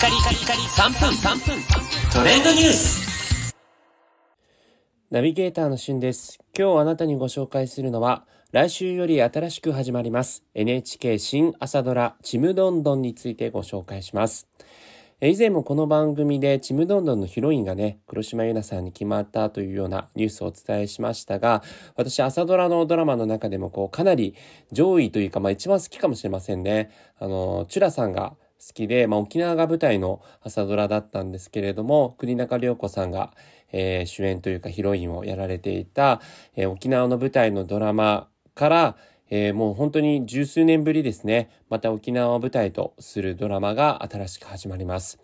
カリカリカリ3分3分トレンドニュースナビゲーターのしゅんです。今日あなたにご紹介するのは、来週より新しく始まります NHK 新朝ドラちむどんどんについてご紹介します。え以前もこの番組でちむどんどんのヒロインがね、黒島優奈さんに決まったというようなニュースをお伝えしましたが、私朝ドラのドラマの中でもこうかなり上位というか、まあ一番好きかもしれませんね。あの、チュラさんが好きで、まあ、沖縄が舞台の朝ドラだったんですけれども、国中涼子さんが、えー主演というかヒロインをやられていた、えー沖縄の舞台のドラマから、えーもう本当に十数年ぶりですね、また沖縄を舞台とするドラマが新しく始まります。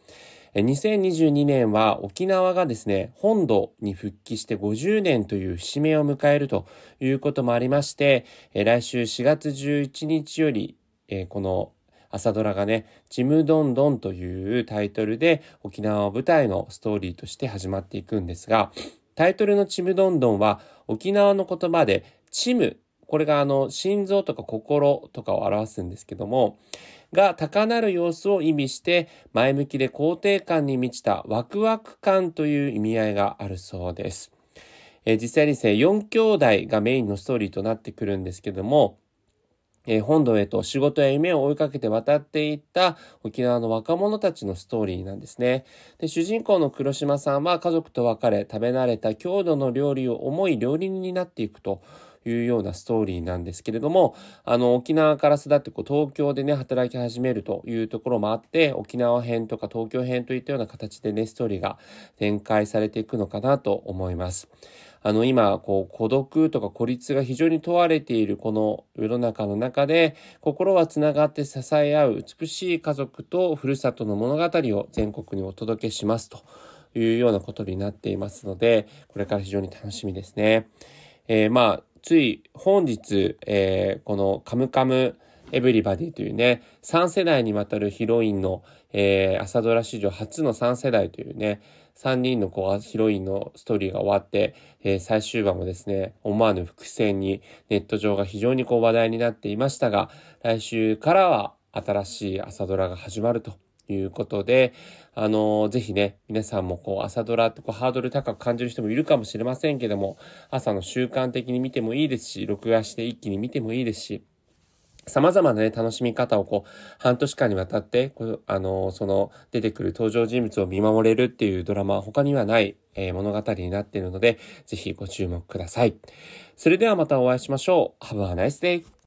2022年は沖縄がですね、本土に復帰して50年という節目を迎えるということもありまして、来週4月11日より、この朝ドラがね、ちむどんどんというタイトルで沖縄を舞台のストーリーとして始まっていくんですが、タイトルのちむどんどんは沖縄の言葉でちむ、これがあの心臓とか心とかを表すんですけども、が高鳴る様子を意味して前向きで肯定感に満ちたワクワク感という意味合いがあるそうです。え実際にですね、4兄弟がメインのストーリーとなってくるんですけども、え本土へと仕事や夢を追いかけて渡っていった沖縄の若者たちのストーリーなんですね。で主人公の黒島さんは家族と別れ食べ慣れた郷土の料理を思い料理人になっていくというようなストーリーなんですけれども、あの、沖縄から巣立ってこう東京でね、働き始めるというところもあって、沖縄編とか東京編といったような形でね、ストーリーが展開されていくのかなと思います。あの今こう孤独とか孤立が非常に問われているこの世の中の中で心はつながって支え合う美しい家族とふるさとの物語を全国にお届けしますというようなことになっていますのでこれから非常に楽しみですね。えーまあつい本日、えーこのカムカムエブリバディというね、3世代にわたるヒロインの、えー朝ドラ史上初の3世代というね、3人のこうヒロインのストーリーが終わって、えー最終話もですね、思わぬ伏線にネット上が非常にこう話題になっていましたが、来週からは新しい朝ドラが始まるということで、あのーぜひね、皆さんもこう朝ドラってこうハードル高く感じる人もいるかもしれませんけども、朝の習慣的に見てもいいですし、録画して一気に見てもいいですし、様々なね、楽しみ方をこう、半年間にわたって、こあの、その、出てくる登場人物を見守れるっていうドラマは他にはない、えー物語になっているので、ぜひご注目ください。それではまたお会いしましょう。Have a nice day!